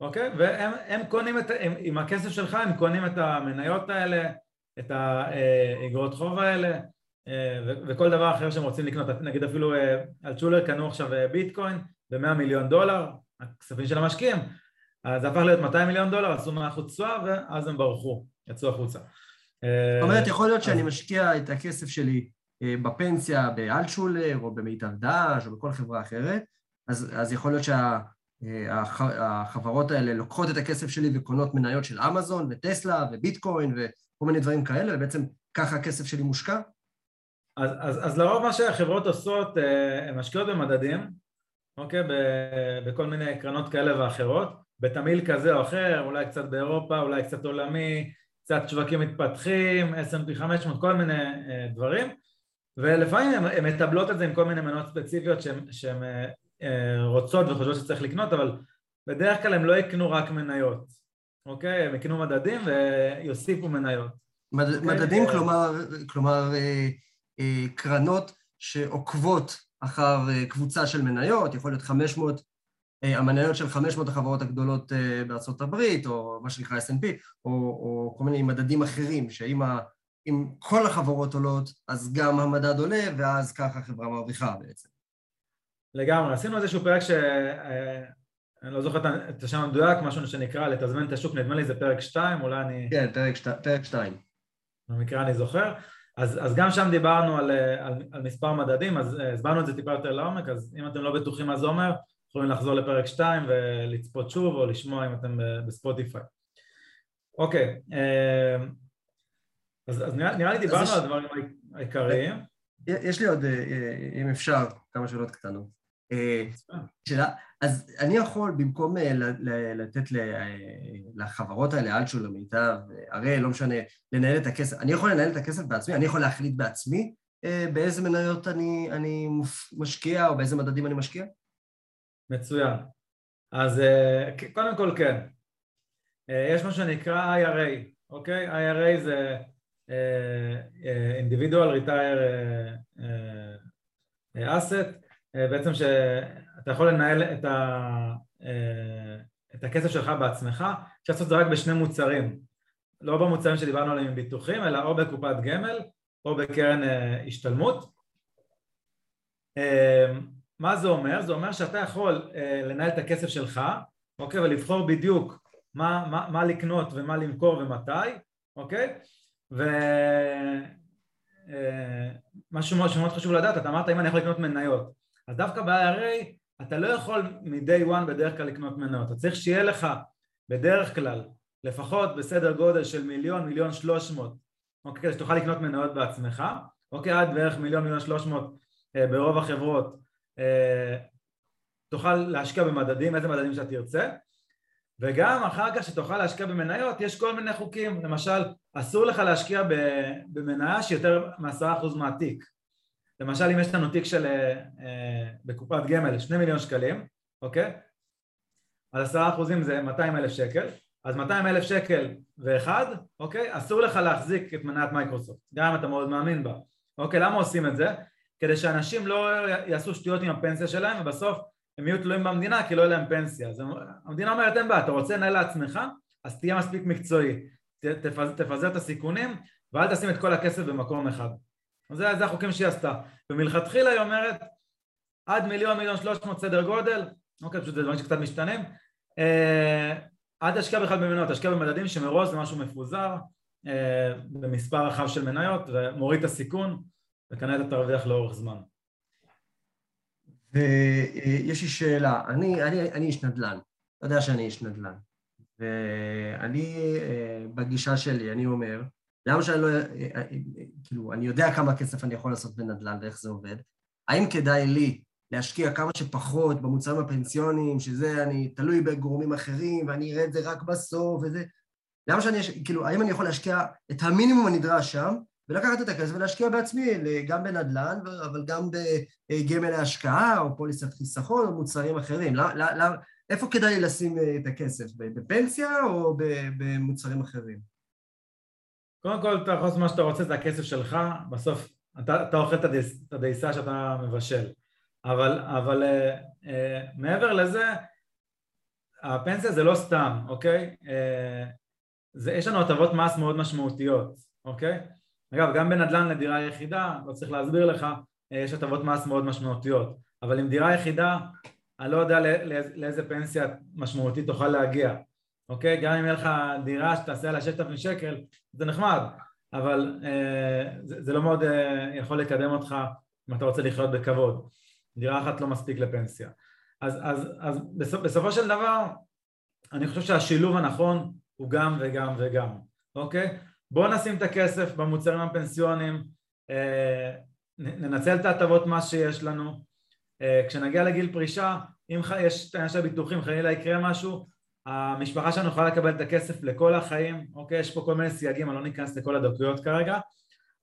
אוקיי? והם הם קונים את, הם, עם הכסף שלך הם קונים את המניות האלה, את האגרות חוב האלה אה, ו, וכל דבר אחר שהם רוצים לקנות, נגיד אפילו אה, אלטשולר קנו עכשיו אה, ביטקוין ב-100 מיליון דולר, הכספים של המשקיעים, אז זה הפך להיות 200 מיליון דולר, עשו מהחוץ תשואה ואז הם ברחו, יצאו החוצה. זאת אומרת, יכול להיות שאני משקיע את הכסף שלי בפנסיה באלטשולר או במיטב דש או בכל חברה אחרת, אז, אז יכול להיות שהחברות שה, האלה לוקחות את הכסף שלי וקונות מניות של אמזון וטסלה וביטקוין וכל מיני דברים כאלה, ובעצם ככה הכסף שלי מושקע? אז, אז, אז לרוב מה שהחברות עושות, הן משקיעות במדדים, אוקיי? בכל מיני קרנות כאלה ואחרות, בתמהיל כזה או אחר, אולי קצת באירופה, אולי קצת עולמי, קצת שווקים מתפתחים, S&P 500, כל מיני אה, דברים, ולפעמים הן מטבלות את זה עם כל מיני מנות ספציפיות שהן אה, אה, רוצות וחושבות שצריך לקנות, אבל בדרך כלל הם לא יקנו רק מניות, אוקיי? הם יקנו מדדים ויוסיפו מניות. מד, אוקיי? מדדים, כלומר, כלומר קרנות שעוקבות אחר קבוצה של מניות, יכול להיות 500 אה, המניות של 500 החברות הגדולות אה, בארצות הברית, או מה שנקרא S&P, או, או כל מיני מדדים אחרים, שאם ה, כל החברות עולות, אז גם המדד עולה, ואז ככה החברה מרוויחה בעצם. לגמרי, עשינו איזשהו פרק ש... אה, אני לא זוכר את השם המדויק, משהו שנקרא לתזמן את השוק, נדמה לי זה פרק 2, אולי אני... כן, פרק 2. במקרה אני זוכר. אז, אז גם שם דיברנו על, על, על מספר מדדים, אז הסברנו את זה טיפה יותר לעומק, אז אם אתם לא בטוחים מה זה אומר, יכולים לחזור לפרק 2 ולצפות שוב או לשמוע אם אתם בספוטיפיי. אוקיי, אז, אז נראה, נראה לי דיברנו על הדברים העיקריים. יש לי עוד, אה, אה, אם אפשר, כמה שאלות קטנות. אה, שאלה, אז אני יכול במקום לתת לחברות האלה, אלצ'ו למיטב, הרי לא משנה, לנהל את הכסף, אני יכול לנהל את הכסף בעצמי, אני יכול להחליט בעצמי באיזה מניות אני, אני משקיע או באיזה מדדים אני משקיע? מצוין. אז קודם כל כן. יש מה שנקרא IRA, אוקיי? IRA זה individual retire asset, בעצם שאתה יכול לנהל את, ה, את הכסף שלך בעצמך, אפשר לעשות את זה רק בשני מוצרים, לא במוצרים שדיברנו עליהם עם ביטוחים, אלא או בקופת גמל או בקרן השתלמות. מה זה אומר? זה אומר שאתה יכול אה, לנהל את הכסף שלך, אוקיי? ולבחור בדיוק מה, מה, מה לקנות ומה למכור ומתי, אוקיי? ומשהו אה, שמאוד חשוב לדעת, אתה אמרת אם אני יכול לקנות מניות, אז דווקא ב-IRA אתה לא יכול מ-day one בדרך כלל לקנות מניות, אתה צריך שיהיה לך בדרך כלל לפחות בסדר גודל של מיליון, מיליון שלוש מאות, אוקיי? כדי שתוכל לקנות מניות בעצמך, אוקיי? עד בערך מיליון, מיליון שלוש מאות אה, ברוב החברות אה, תוכל להשקיע במדדים, איזה מדדים שאתה תרצה וגם אחר כך שתוכל להשקיע במניות יש כל מיני חוקים, למשל אסור לך להשקיע במניה שיותר מעשרה אחוז מהתיק למשל אם יש לנו תיק של אה, אה, בקופת גמל שני מיליון שקלים, אוקיי? אז עשרה אחוזים זה 200 אלף שקל אז 200 אלף שקל ואחד, אוקיי? אסור לך להחזיק את מניית מייקרוסופט גם אם אתה מאוד מאמין בה אוקיי, למה עושים את זה? כדי שאנשים לא יעשו שטויות עם הפנסיה שלהם ובסוף הם יהיו תלויים במדינה כי לא יהיה להם פנסיה. אז המדינה אומרת אין בעיה, אתה רוצה לנהל לעצמך אז תהיה מספיק מקצועי, תפזר, תפזר את הסיכונים ואל תשים את כל הכסף במקום אחד. זה, זה החוקים שהיא עשתה. ומלכתחילה היא אומרת עד מיליון, מיליון שלוש מאות סדר גודל, אוקיי, פשוט זה דברים שקצת משתנים, אה, אל תשקיע בכלל במניות, תשקיע במדדים שמראש זה משהו מפוזר אה, במספר רחב של מניות ומוריד את הסיכון וכנראה אתה תרוויח לאורך זמן. ויש לי שאלה, אני, אני, אני איש נדל"ן, אתה יודע שאני איש נדל"ן, ואני אה, בגישה שלי, אני אומר, למה שאני לא, אה, אה, כאילו, אני יודע כמה כסף אני יכול לעשות בנדל"ן ואיך זה עובד, האם כדאי לי להשקיע כמה שפחות במוצרים הפנסיוניים, שזה אני תלוי בגורמים אחרים ואני אראה את זה רק בסוף וזה, למה שאני, כאילו, האם אני יכול להשקיע את המינימום הנדרש שם, ולקחת את הכסף ולהשקיע בעצמי, גם בנדל"ן, אבל גם בגמל להשקעה, או פוליסת חיסכון, או מוצרים אחרים. לא, לא, לא, איפה כדאי לשים אה, את הכסף? בפנסיה או במוצרים אחרים? קודם כל, אתה יכול לעשות מה שאתה רוצה, זה הכסף שלך, בסוף אתה, אתה אוכל את הדייסה שאתה מבשל. אבל, אבל uh, uh, מעבר לזה, הפנסיה זה לא סתם, אוקיי? Uh, זה, יש לנו הטבות מס מאוד משמעותיות, אוקיי? אגב, גם בנדל"ן לדירה יחידה, לא צריך להסביר לך, uh, יש הטבות מס מאוד משמעותיות, אבל עם דירה יחידה, אני לא יודע לא, לאיזה פנסיה משמעותית תוכל להגיע, אוקיי? גם אם יהיה לך דירה שתעשה עליה 6,000 שקל, זה נחמד, אבל uh, זה, זה לא מאוד uh, יכול לקדם אותך אם אתה רוצה לחיות בכבוד. דירה אחת לא מספיק לפנסיה. אז, אז, אז בסופ, בסופו של דבר, אני חושב שהשילוב הנכון הוא גם וגם וגם, אוקיי? בואו נשים את הכסף במוצרים הפנסיוניים, אה, ננצל את ההטבות מס שיש לנו, אה, כשנגיע לגיל פרישה, אם יש את העניין של הביטוחים, חלילה יקרה משהו, המשפחה שלנו יכולה לקבל את הכסף לכל החיים, אוקיי? יש פה כל מיני סייגים, אני לא ניכנס לכל הדקויות כרגע,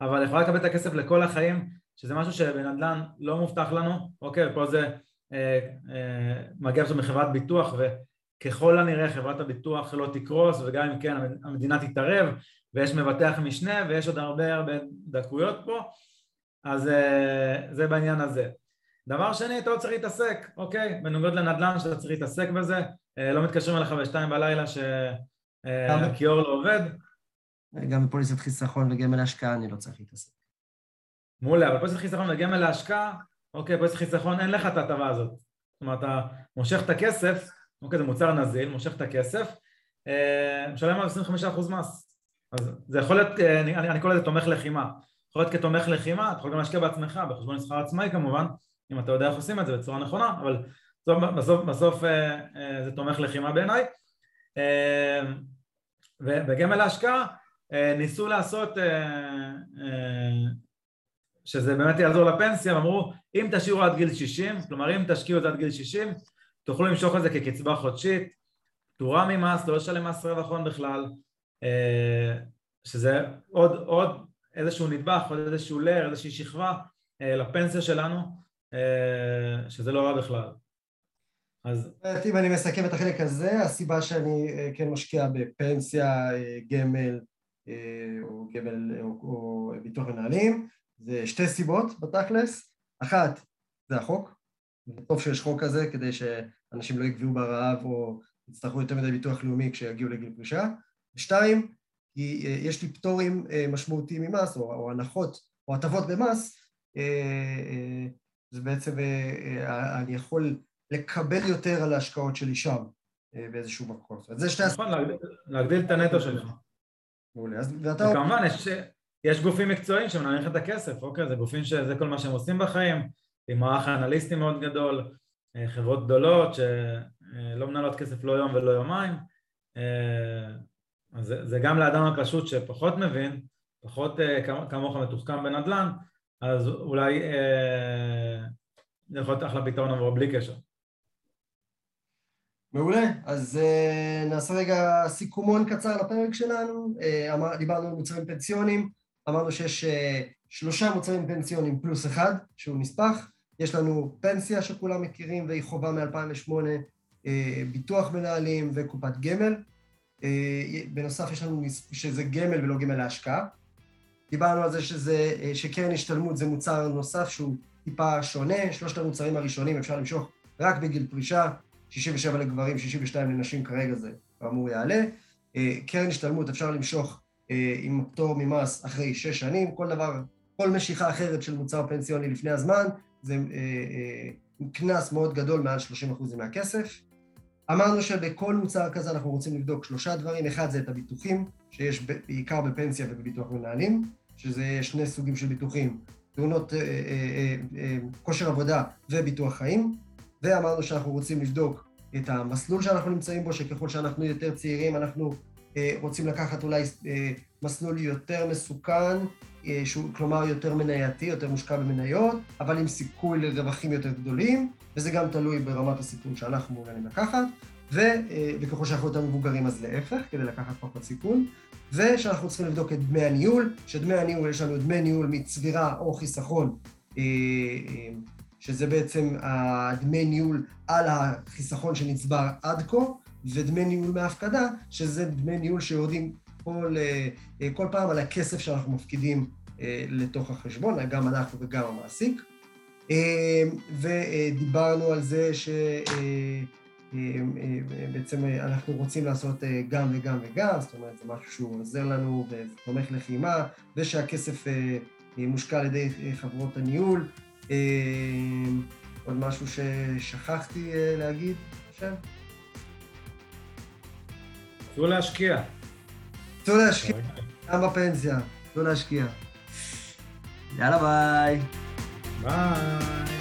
אבל יכולה לקבל את הכסף לכל החיים, שזה משהו שבנדל"ן לא מובטח לנו, אוקיי, ופה זה אה, אה, מגיע עכשיו מחברת ביטוח וככל הנראה חברת הביטוח לא תקרוס וגם אם כן המדינה תתערב ויש מבטח משנה ויש עוד הרבה הרבה דקויות פה אז אה, זה בעניין הזה. דבר שני, אתה לא צריך להתעסק, אוקיי? בנוגד לנדל"ן שאתה צריך להתעסק בזה, אה, לא מתקשרים אליך בשתיים בלילה שהכיור לא עובד. גם בפוליסת חיסכון וגמל השקעה אני לא צריך להתעסק. מעולה, אבל פוליסת חיסכון וגמל להשקעה, אוקיי, פוליסת חיסכון אין לך את ההטבה הזאת. זאת אומרת, אתה מושך את הכסף, אוקיי, זה מוצר נזיל, מושך את הכסף, אה, משלם עליו 25% מס. אז זה יכול להיות, אה, אני, אני קורא לזה תומך לחימה. יכול להיות כתומך לחימה, אתה יכול גם להשקיע בעצמך, בחשבון מסחר עצמאי כמובן, אם אתה יודע איך עושים את זה בצורה נכונה, אבל בסוף, בסוף, בסוף אה, זה תומך לחימה בעיניי. ובגמל להשקעה ניסו לעשות שזה באמת יעזור לפנסיה, הם אמרו אם תשאירו עד גיל 60, כלומר אם תשקיעו את זה עד גיל 60, תוכלו למשוך את זה כקצבה חודשית, פטורה ממס, לא לשלם מס רווח הון בכלל, אה, שזה עוד, עוד איזשהו נדבך, עוד איזשהו לר, איזושהי שכבה אה, לפנסיה שלנו, אה, שזה לא רע בכלל. אז... אם אני מסכם את החלק הזה, הסיבה שאני כן משקיע בפנסיה, גמל, או גמל או, או ביטוח מנהלים, זה שתי סיבות בתכלס, אחת זה החוק, טוב שיש חוק כזה כדי שאנשים לא יגביעו ברעב או יצטרכו יותר מדי ביטוח לאומי כשיגיעו לגיל פרישה, ושתיים, כי אה, יש לי פטורים אה, משמעותיים ממס או, או הנחות או הטבות במס, אה, זה בעצם אני יכול לקבל יותר על ההשקעות שלי שם באיזשהו מקום. אז זה שתי... נכון, להגדיל את הנטו שלך. מעולה, אז ואתה... וכמובן יש... יש גופים מקצועיים שמנהלים את הכסף, אוקיי? זה גופים שזה כל מה שהם עושים בחיים, עם מערך אנליסטי מאוד גדול, חברות גדולות שלא מנהלות כסף לא יום ולא יומיים, אז זה, זה גם לאדם הפשוט שפחות מבין, פחות אה, כמוך מתוחכם בנדל"ן, אז אולי זה יכול להיות אחלה פתרון עבור בלי קשר. מעולה, אז uh, נעשה רגע סיכומון קצר לפרק שלנו, uh, דיברנו על מוצרים פנסיונים, אמרנו שיש אה, שלושה מוצרים פנסיונים פלוס אחד, שהוא נספח. יש לנו פנסיה שכולם מכירים והיא חובה מ-2008, אה, ביטוח מנהלים וקופת גמל. אה, בנוסף יש לנו שזה גמל ולא גמל להשקעה. דיברנו על זה שזה, שקרן השתלמות זה מוצר נוסף שהוא טיפה שונה, שלושת המוצרים הראשונים אפשר למשוך רק בגיל פרישה, 67 לגברים, 62 לנשים כרגע זה כאמור יעלה. קרן השתלמות אפשר למשוך אה, עם פטור ממס אחרי שש שנים, כל דבר, כל משיכה אחרת של מוצר פנסיוני לפני הזמן, זה אה, אה, קנס מאוד גדול, מעל 30% מהכסף. אמרנו שבכל מוצר כזה אנחנו רוצים לבדוק שלושה דברים, אחד זה את הביטוחים, שיש בעיקר בפנסיה ובביטוח מנהלים, שזה שני סוגים של ביטוחים, תאונות, אה, אה, אה, כושר עבודה וביטוח חיים, ואמרנו שאנחנו רוצים לבדוק את המסלול שאנחנו נמצאים בו, שככל שאנחנו יותר צעירים אנחנו רוצים לקחת אולי מסלול יותר מסוכן, שהוא, כלומר יותר מנייתי, יותר מושקע במניות, אבל עם סיכוי לרווחים יותר גדולים, וזה גם תלוי ברמת הסיכון שאנחנו מעוניינים לקחת, ו, וככל שאנחנו יותר מבוגרים אז להפך, כדי לקחת פחות סיכון, ושאנחנו צריכים לבדוק את דמי הניהול, שדמי הניהול, יש לנו דמי ניהול מצבירה או חיסכון, שזה בעצם הדמי ניהול על החיסכון שנצבר עד כה, ודמי ניהול מהפקדה, שזה דמי ניהול שיורדים כל, אה, כל פעם על הכסף שאנחנו מפקידים לתוך החשבון, גם אנחנו וגם המעסיק. ודיברנו על זה שבעצם אנחנו רוצים לעשות גם וגם וגם, זאת אומרת, זה משהו שהוא עוזר לנו ותומך לחימה, ושהכסף מושקע על ידי חברות הניהול. עוד משהו ששכחתי להגיד עכשיו? צאו להשקיע. צאו להשקיע, גם בפנסיה, צאו להשקיע. יאללה ביי. ביי.